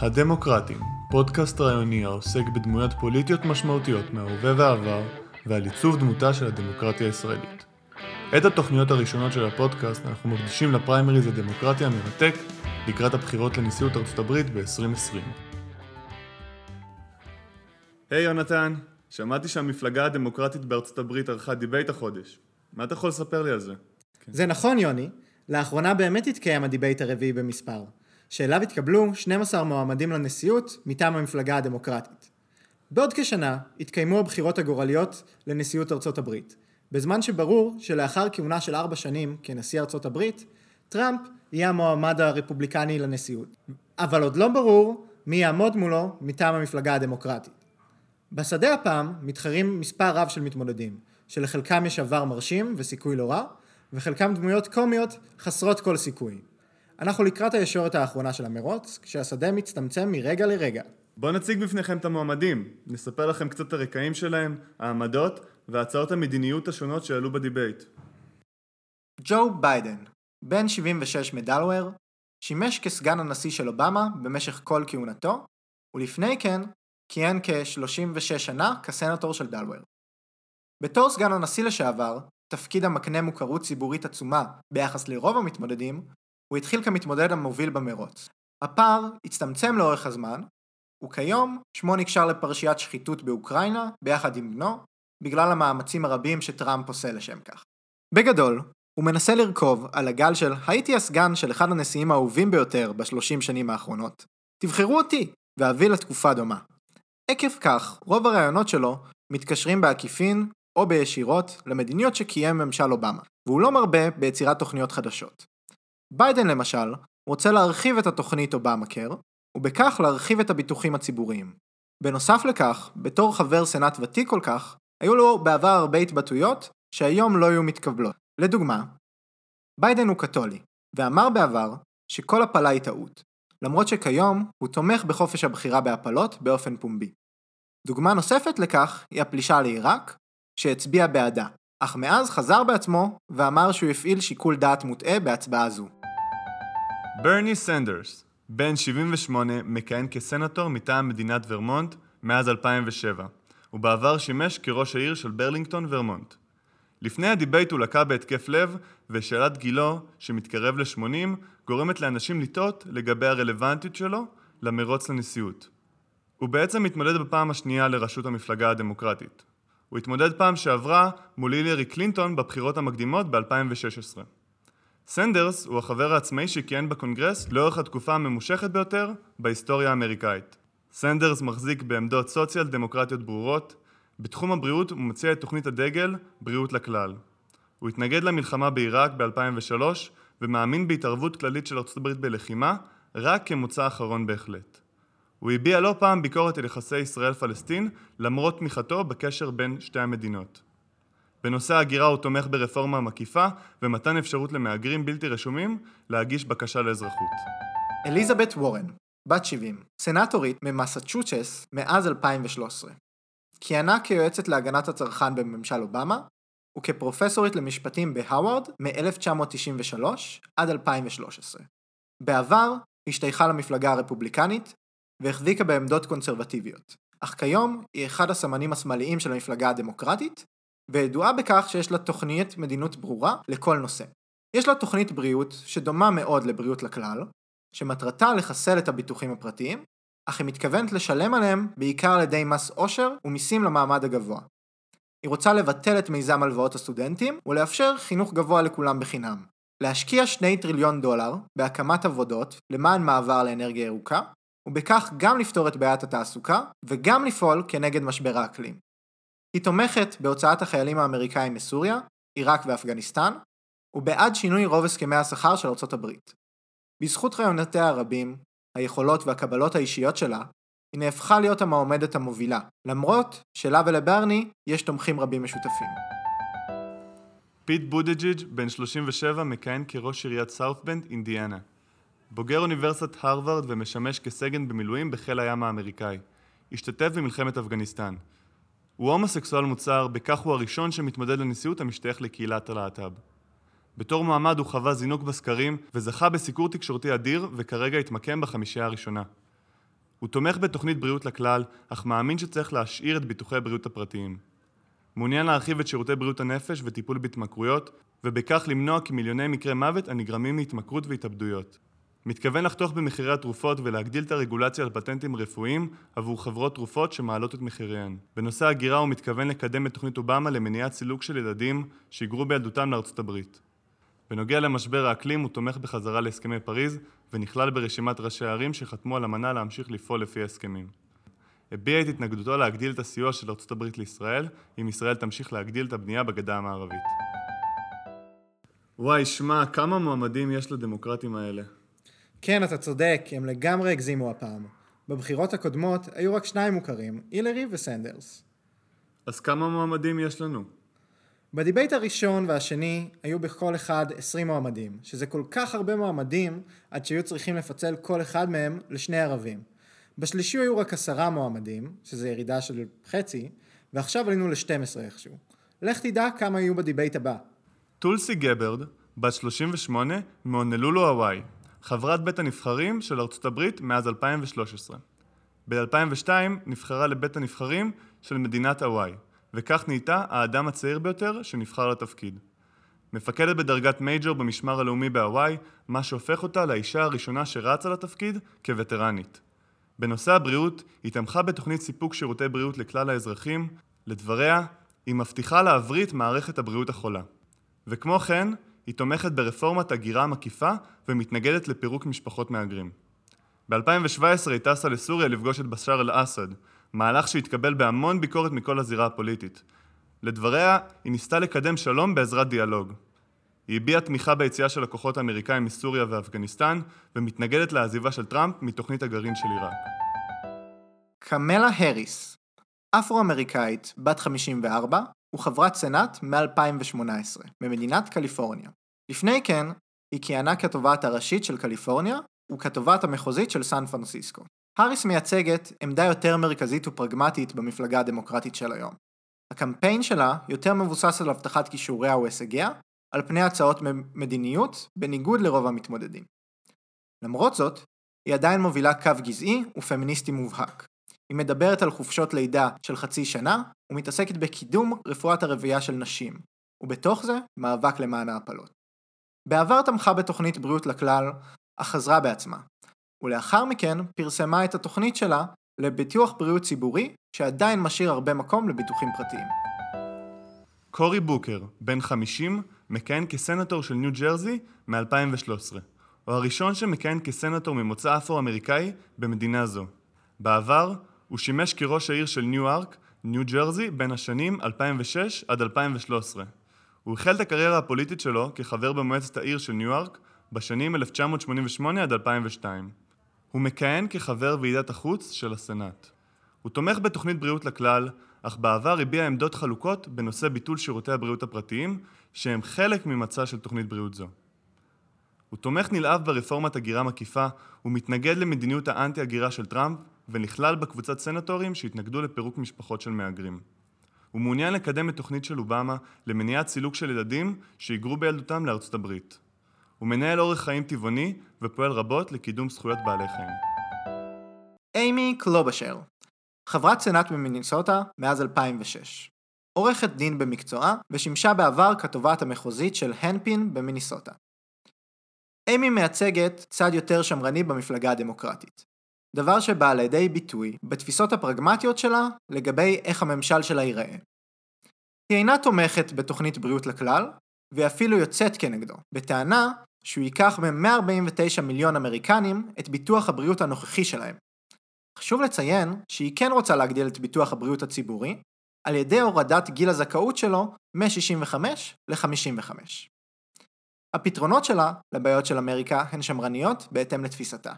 הדמוקרטים, פודקאסט רעיוני העוסק בדמויות פוליטיות משמעותיות מההווה והעבר ועל עיצוב דמותה של הדמוקרטיה הישראלית. את התוכניות הראשונות של הפודקאסט אנחנו מקדישים לפריימריז הדמוקרטי המרתק לקראת הבחירות לנשיאות ארצות הברית ב-2020. היי, יונתן, שמעתי שהמפלגה הדמוקרטית בארצות הברית ערכה debate החודש. מה אתה יכול לספר לי על זה? זה נכון יוני, לאחרונה באמת התקיים ה debate הרביעי במספר. שאליו התקבלו 12 מועמדים לנשיאות מטעם המפלגה הדמוקרטית. בעוד כשנה יתקיימו הבחירות הגורליות לנשיאות ארצות הברית, בזמן שברור שלאחר כהונה של ארבע שנים כנשיא ארצות הברית, טראמפ יהיה המועמד הרפובליקני לנשיאות. אבל עוד לא ברור מי יעמוד מולו מטעם המפלגה הדמוקרטית. בשדה הפעם מתחרים מספר רב של מתמודדים, שלחלקם יש עבר מרשים וסיכוי לא רע, וחלקם דמויות קומיות חסרות כל סיכוי. אנחנו לקראת הישורת האחרונה של המרוץ, כשהשדה מצטמצם מרגע לרגע. בואו נציג בפניכם את המועמדים, נספר לכם קצת את הרקעים שלהם, העמדות והצעות המדיניות השונות שעלו ב debate. ג'ו ביידן, בן 76 מדלוור, שימש כסגן הנשיא של אובמה במשך כל כהונתו, ולפני כן כיהן כ-36 שנה כסנטור של דלוור. בתור סגן הנשיא לשעבר, תפקיד המקנה מוכרות ציבורית עצומה ביחס לרוב המתמודדים, הוא התחיל כמתמודד המוביל במרוץ. הפער הצטמצם לאורך הזמן, וכיום שמו נקשר לפרשיית שחיתות באוקראינה ביחד עם בנו, בגלל המאמצים הרבים שטראמפ עושה לשם כך. בגדול, הוא מנסה לרכוב על הגל של הייתי הסגן של אחד הנשיאים האהובים ביותר בשלושים שנים האחרונות. תבחרו אותי, ואביא לתקופה דומה. עקב כך, רוב הרעיונות שלו מתקשרים בעקיפין או בישירות למדיניות שקיים ממשל אובמה, והוא לא מרבה ביצירת תוכניות חדשות. ביידן למשל רוצה להרחיב את התוכנית אובמה קר, ובכך להרחיב את הביטוחים הציבוריים. בנוסף לכך, בתור חבר סנאט ותיק כל כך, היו לו בעבר הרבה התבטאויות שהיום לא היו מתקבלות. לדוגמה, ביידן הוא קתולי, ואמר בעבר שכל הפלה היא טעות, למרות שכיום הוא תומך בחופש הבחירה בהפלות באופן פומבי. דוגמה נוספת לכך היא הפלישה לעיראק, שהצביע בעדה, אך מאז חזר בעצמו ואמר שהוא הפעיל שיקול דעת מוטעה בהצבעה זו. ברני סנדרס, בן 78, מכהן כסנטור מטעם מדינת ורמונט מאז 2007, ובעבר שימש כראש העיר של ברלינגטון, ורמונט. לפני ה debate הוא לקה בהתקף לב, ושאלת גילו, שמתקרב ל-80, גורמת לאנשים לתהות לגבי הרלוונטיות שלו למרוץ לנשיאות. הוא בעצם מתמודד בפעם השנייה לראשות המפלגה הדמוקרטית. הוא התמודד פעם שעברה מול הילרי קלינטון בבחירות המקדימות ב-2016. סנדרס הוא החבר העצמאי שכיהן בקונגרס לאורך התקופה הממושכת ביותר בהיסטוריה האמריקאית. סנדרס מחזיק בעמדות סוציאל דמוקרטיות ברורות, בתחום הבריאות הוא מציע את תוכנית הדגל בריאות לכלל. הוא התנגד למלחמה בעיראק ב-2003 ומאמין בהתערבות כללית של ארה"ב בלחימה רק כמוצא אחרון בהחלט. הוא הביע לא פעם ביקורת על יחסי ישראל-פלסטין למרות תמיכתו בקשר בין שתי המדינות. בנושא ההגירה הוא תומך ברפורמה מקיפה ומתן אפשרות למהגרים בלתי רשומים להגיש בקשה לאזרחות. אליזבת וורן, בת 70, סנטורית ממסצ'וצ'ס מאז 2013. כיהנה כיועצת להגנת הצרכן בממשל אובמה וכפרופסורית למשפטים בהווארד מ-1993 עד 2013. בעבר השתייכה למפלגה הרפובליקנית והחזיקה בעמדות קונסרבטיביות, אך כיום היא אחד הסמנים השמאליים של המפלגה הדמוקרטית וידועה בכך שיש לה תוכנית מדיניות ברורה לכל נושא. יש לה תוכנית בריאות שדומה מאוד לבריאות לכלל, שמטרתה לחסל את הביטוחים הפרטיים, אך היא מתכוונת לשלם עליהם בעיקר על ידי מס עושר ומיסים למעמד הגבוה. היא רוצה לבטל את מיזם הלוואות הסטודנטים ולאפשר חינוך גבוה לכולם בחינם. להשקיע שני טריליון דולר בהקמת עבודות למען מעבר לאנרגיה ירוקה, ובכך גם לפתור את בעיית התעסוקה וגם לפעול כנגד משבר האקלים. היא תומכת בהוצאת החיילים האמריקאים מסוריה, עיראק ואפגניסטן, ובעד שינוי רוב הסכמי הסחר של ארצות הברית. בזכות רעיונותיה הרבים, היכולות והקבלות האישיות שלה, היא נהפכה להיות המועמדת המובילה, למרות שלה ולברני יש תומכים רבים משותפים. פיט בוטיג'ג', בן 37, מכהן כראש עיריית סאות'בנד, אינדיאנה. בוגר אוניברסיטת הרווארד ומשמש כסגן במילואים בחיל הים האמריקאי. השתתף במלחמת אפגניסטן. הוא הומוסקסואל מוצהר, בכך הוא הראשון שמתמודד לנשיאות המשתייך לקהילת הלהט"ב. בתור מועמד הוא חווה זינוק בסקרים וזכה בסיקור תקשורתי אדיר וכרגע התמקם בחמישייה הראשונה. הוא תומך בתוכנית בריאות לכלל, אך מאמין שצריך להשאיר את ביטוחי הבריאות הפרטיים. מעוניין להרחיב את שירותי בריאות הנפש וטיפול בהתמכרויות, ובכך למנוע כמיליוני מקרי מוות הנגרמים מהתמכרות והתאבדויות. מתכוון לחתוך במחירי התרופות ולהגדיל את הרגולציה על פטנטים רפואיים עבור חברות תרופות שמעלות את מחיריהן. בנושא הגירה הוא מתכוון לקדם את תוכנית אובמה למניעת סילוק של ילדים שהיגרו בילדותם לארצות הברית. בנוגע למשבר האקלים הוא תומך בחזרה להסכמי פריז ונכלל ברשימת ראשי הערים שחתמו על אמנה להמשיך לפעול לפי ההסכמים. הביע את התנגדותו להגדיל את הסיוע של ארצות הברית לישראל, אם ישראל תמשיך להגדיל את הבנייה בגדה המערבית. וואי, שמע, כמה מועמדים יש לדמוקרטים האלה? כן, אתה צודק, הם לגמרי הגזימו הפעם. בבחירות הקודמות היו רק שניים מוכרים, הילרי וסנדרס. אז כמה מועמדים יש לנו? ב debate הראשון והשני היו בכל אחד 20 מועמדים, שזה כל כך הרבה מועמדים עד שהיו צריכים לפצל כל אחד מהם לשני ערבים. בשלישי היו רק עשרה מועמדים, שזה ירידה של חצי, ועכשיו עלינו ל-12 איכשהו. לך תדע כמה יהיו ב debate הבא. טולסי גברד, בת 38, מהונלולו הוואי, חברת בית הנבחרים של ארצות הברית מאז 2013. ב-2002 נבחרה לבית הנבחרים של מדינת הוואי, וכך נהייתה האדם הצעיר ביותר שנבחר לתפקיד. מפקדת בדרגת מייג'ור במשמר הלאומי בהוואי, מה שהופך אותה לאישה הראשונה שרצה לתפקיד כווטרנית. בנושא הבריאות, היא תמכה בתוכנית סיפוק שירותי בריאות לכלל האזרחים. לדבריה, היא מבטיחה להבריא את מערכת הבריאות החולה. וכמו כן, היא תומכת ברפורמת הגירה מקיפה ומתנגדת לפירוק משפחות מהגרים. ב-2017 היא טסה לסוריה לפגוש את בשאר אל-אסד, מהלך שהתקבל בהמון ביקורת מכל הזירה הפוליטית. לדבריה, היא ניסתה לקדם שלום בעזרת דיאלוג. היא הביעה תמיכה ביציאה של הכוחות האמריקאים מסוריה ואפגניסטן, ומתנגדת לעזיבה של טראמפ מתוכנית הגרעין של עיראק. קמלה הריס, אפרו-אמריקאית, בת 54, וחברת סנאט מ-2018, במדינת קליפורניה. לפני כן, היא כיהנה כתובעת הראשית של קליפורניה, וכתובעת המחוזית של סן פרנסיסקו. האריס מייצגת עמדה יותר מרכזית ופרגמטית במפלגה הדמוקרטית של היום. הקמפיין שלה יותר מבוסס על הבטחת כישוריה והישגיה, על פני הצעות מדיניות, בניגוד לרוב המתמודדים. למרות זאת, היא עדיין מובילה קו גזעי ופמיניסטי מובהק. היא מדברת על חופשות לידה של חצי שנה, ומתעסקת בקידום רפואת הרבייה של נשים, ובתוך זה, מאבק למען ההפלות. בעבר תמכה בתוכנית בריאות לכלל, אך חזרה בעצמה, ולאחר מכן פרסמה את התוכנית שלה לביטוח בריאות ציבורי, שעדיין משאיר הרבה מקום לביטוחים פרטיים. קורי בוקר, בן 50, מכהן כסנטור של ניו ג'רזי מ-2013. הוא הראשון שמכהן כסנטור ממוצא אפרו-אמריקאי במדינה זו. בעבר, הוא שימש כראש העיר של ניו-ארק, ניו ג'רזי, בין השנים 2006 עד 2013. הוא החל את הקריירה הפוליטית שלו כחבר במועצת העיר של ניו-ארק בשנים 1988 עד 2002. הוא מכהן כחבר ועידת החוץ של הסנאט. הוא תומך בתוכנית בריאות לכלל, אך בעבר הביע עמדות חלוקות בנושא ביטול שירותי הבריאות הפרטיים, שהם חלק ממצע של תוכנית בריאות זו. הוא תומך נלהב ברפורמת הגירה מקיפה, ומתנגד למדיניות האנטי-הגירה של טראמפ, ונכלל בקבוצת סנטורים שהתנגדו לפירוק משפחות של מהגרים. הוא מעוניין לקדם את תוכנית של אובמה למניעת סילוק של ילדים שהיגרו בילדותם לארצות הברית. הוא מנהל אורח חיים טבעוני ופועל רבות לקידום זכויות בעלי חיים. אימי קלובשר, חברת סנאט ממיניסוטה מאז 2006. עורכת דין במקצועה ושימשה בעבר כתובעת המחוזית של הנפין במיניסוטה. אימי מייצגת צד יותר שמרני במפלגה הדמוקרטית. דבר שבא לידי ביטוי בתפיסות הפרגמטיות שלה לגבי איך הממשל שלה ייראה. היא אינה תומכת בתוכנית בריאות לכלל, והיא אפילו יוצאת כנגדו, בטענה שהוא ייקח מ-149 מיליון אמריקנים את ביטוח הבריאות הנוכחי שלהם. חשוב לציין שהיא כן רוצה להגדיל את ביטוח הבריאות הציבורי, על ידי הורדת גיל הזכאות שלו מ-65 ל-55. הפתרונות שלה לבעיות של אמריקה הן שמרניות בהתאם לתפיסתה.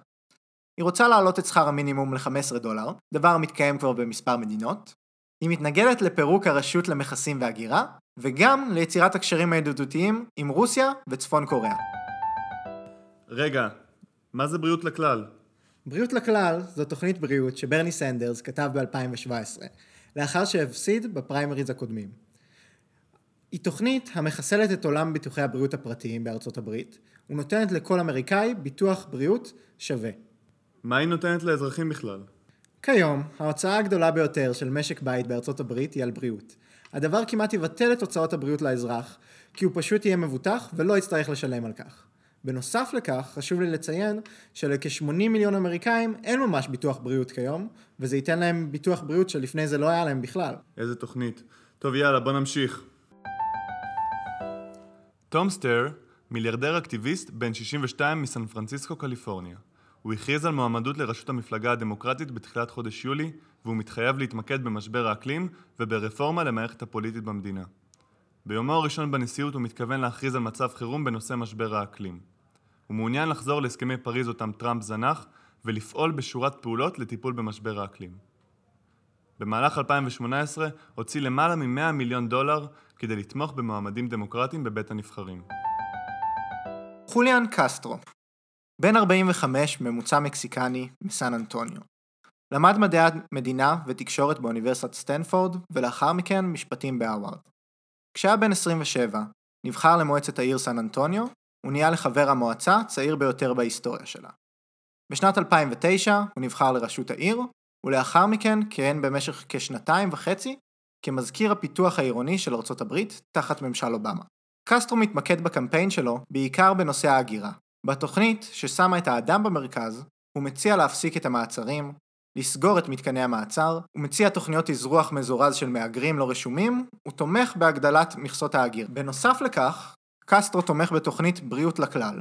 היא רוצה להעלות את שכר המינימום ל-15 דולר, דבר המתקיים כבר במספר מדינות. היא מתנגדת לפירוק הרשות למכסים והגירה, וגם ליצירת הקשרים הידידותיים עם רוסיה וצפון קוריאה. רגע, מה זה בריאות לכלל? בריאות לכלל זו תוכנית בריאות שברני סנדרס כתב ב-2017, לאחר שהפסיד בפריימריז הקודמים. היא תוכנית המחסלת את עולם ביטוחי הבריאות הפרטיים בארצות הברית, ונותנת לכל אמריקאי ביטוח בריאות שווה. מה היא נותנת לאזרחים בכלל? כיום, ההוצאה הגדולה ביותר של משק בית בארצות הברית היא על בריאות. הדבר כמעט יבטל את הוצאות הבריאות לאזרח, כי הוא פשוט יהיה מבוטח ולא יצטרך לשלם על כך. בנוסף לכך, חשוב לי לציין שלכ-80 מיליון אמריקאים אין ממש ביטוח בריאות כיום, וזה ייתן להם ביטוח בריאות שלפני זה לא היה להם בכלל. איזה תוכנית. טוב, יאללה, בוא נמשיך. תום סטר, מיליארדר אקטיביסט בן 62 מסן פרנסיסקו, קליפורניה. הוא הכריז על מועמדות לראשות המפלגה הדמוקרטית בתחילת חודש יולי, והוא מתחייב להתמקד במשבר האקלים וברפורמה למערכת הפוליטית במדינה. ביומו הראשון בנשיאות הוא מתכוון להכריז על מצב חירום בנושא משבר האקלים. הוא מעוניין לחזור להסכמי פריז אותם טראמפ זנח ולפעול בשורת פעולות לטיפול במשבר האקלים. במהלך 2018 הוציא למעלה מ-100 מיליון דולר כדי לתמוך במועמדים דמוקרטיים בבית הנבחרים. חוליאן קסטרו בן 45, ממוצא מקסיקני, מסן אנטוניו. למד מדעי המדינה ותקשורת באוניברסיטת סטנפורד, ולאחר מכן משפטים בהרווארד. כשהיה בן 27, נבחר למועצת העיר סן אנטוניו, הוא נהיה לחבר המועצה הצעיר ביותר בהיסטוריה שלה. בשנת 2009 הוא נבחר לראשות העיר, ולאחר מכן כיהן במשך כשנתיים וחצי כמזכיר הפיתוח העירוני של ארצות הברית תחת ממשל אובמה. קסטרו מתמקד בקמפיין שלו בעיקר בנושא ההגירה. בתוכנית, ששמה את האדם במרכז, הוא מציע להפסיק את המעצרים, לסגור את מתקני המעצר, הוא מציע תוכניות אזרוח מזורז של מהגרים לא רשומים, הוא תומך בהגדלת מכסות ההגיר. בנוסף לכך, קסטרו תומך בתוכנית בריאות לכלל,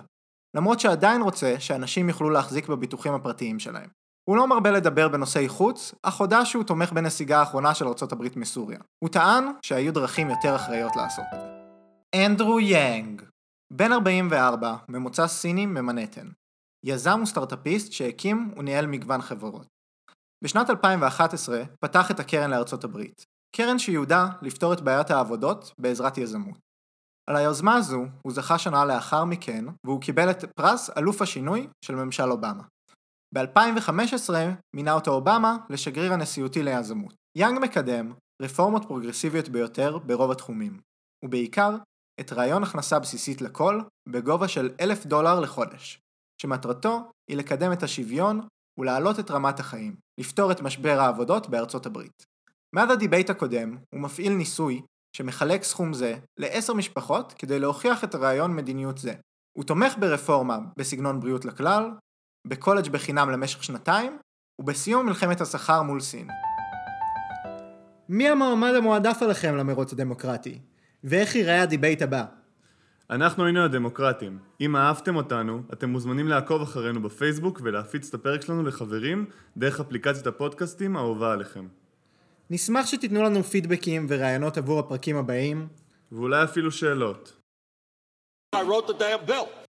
למרות שעדיין רוצה שאנשים יוכלו להחזיק בביטוחים הפרטיים שלהם. הוא לא מרבה לדבר בנושאי חוץ, אך הודה שהוא תומך בנסיגה האחרונה של ארה"ב מסוריה. הוא טען שהיו דרכים יותר אחראיות לעשות. אנדרו יאנג בן 44, ממוצא סיני ממנהטן. יזם וסטארטאפיסט שהקים וניהל מגוון חברות. בשנת 2011 פתח את הקרן לארצות הברית, קרן שיועדה לפתור את בעיית העבודות בעזרת יזמות. על היוזמה הזו הוא זכה שנה לאחר מכן, והוא קיבל את פרס אלוף השינוי של ממשל אובמה. ב-2015 מינה אותו אובמה לשגריר הנשיאותי ליזמות. יאנג מקדם רפורמות פרוגרסיביות ביותר ברוב התחומים, ובעיקר את רעיון הכנסה בסיסית לכל בגובה של אלף דולר לחודש, שמטרתו היא לקדם את השוויון ולהעלות את רמת החיים, לפתור את משבר העבודות בארצות הברית. מאז הדיבייט הקודם הוא מפעיל ניסוי שמחלק סכום זה לעשר משפחות כדי להוכיח את רעיון מדיניות זה. הוא תומך ברפורמה בסגנון בריאות לכלל, בקולג' בחינם למשך שנתיים, ובסיום מלחמת הסחר מול סין. מי המועמד המועדף עליכם למרוץ הדמוקרטי? ואיך ייראה הדיבייט הבא? אנחנו היינו הדמוקרטים. אם אהבתם אותנו, אתם מוזמנים לעקוב אחרינו בפייסבוק ולהפיץ את הפרק שלנו לחברים דרך אפליקציית הפודקאסטים האהובה עליכם. נשמח שתתנו לנו פידבקים ורעיונות עבור הפרקים הבאים. ואולי אפילו שאלות. I wrote the damn bill.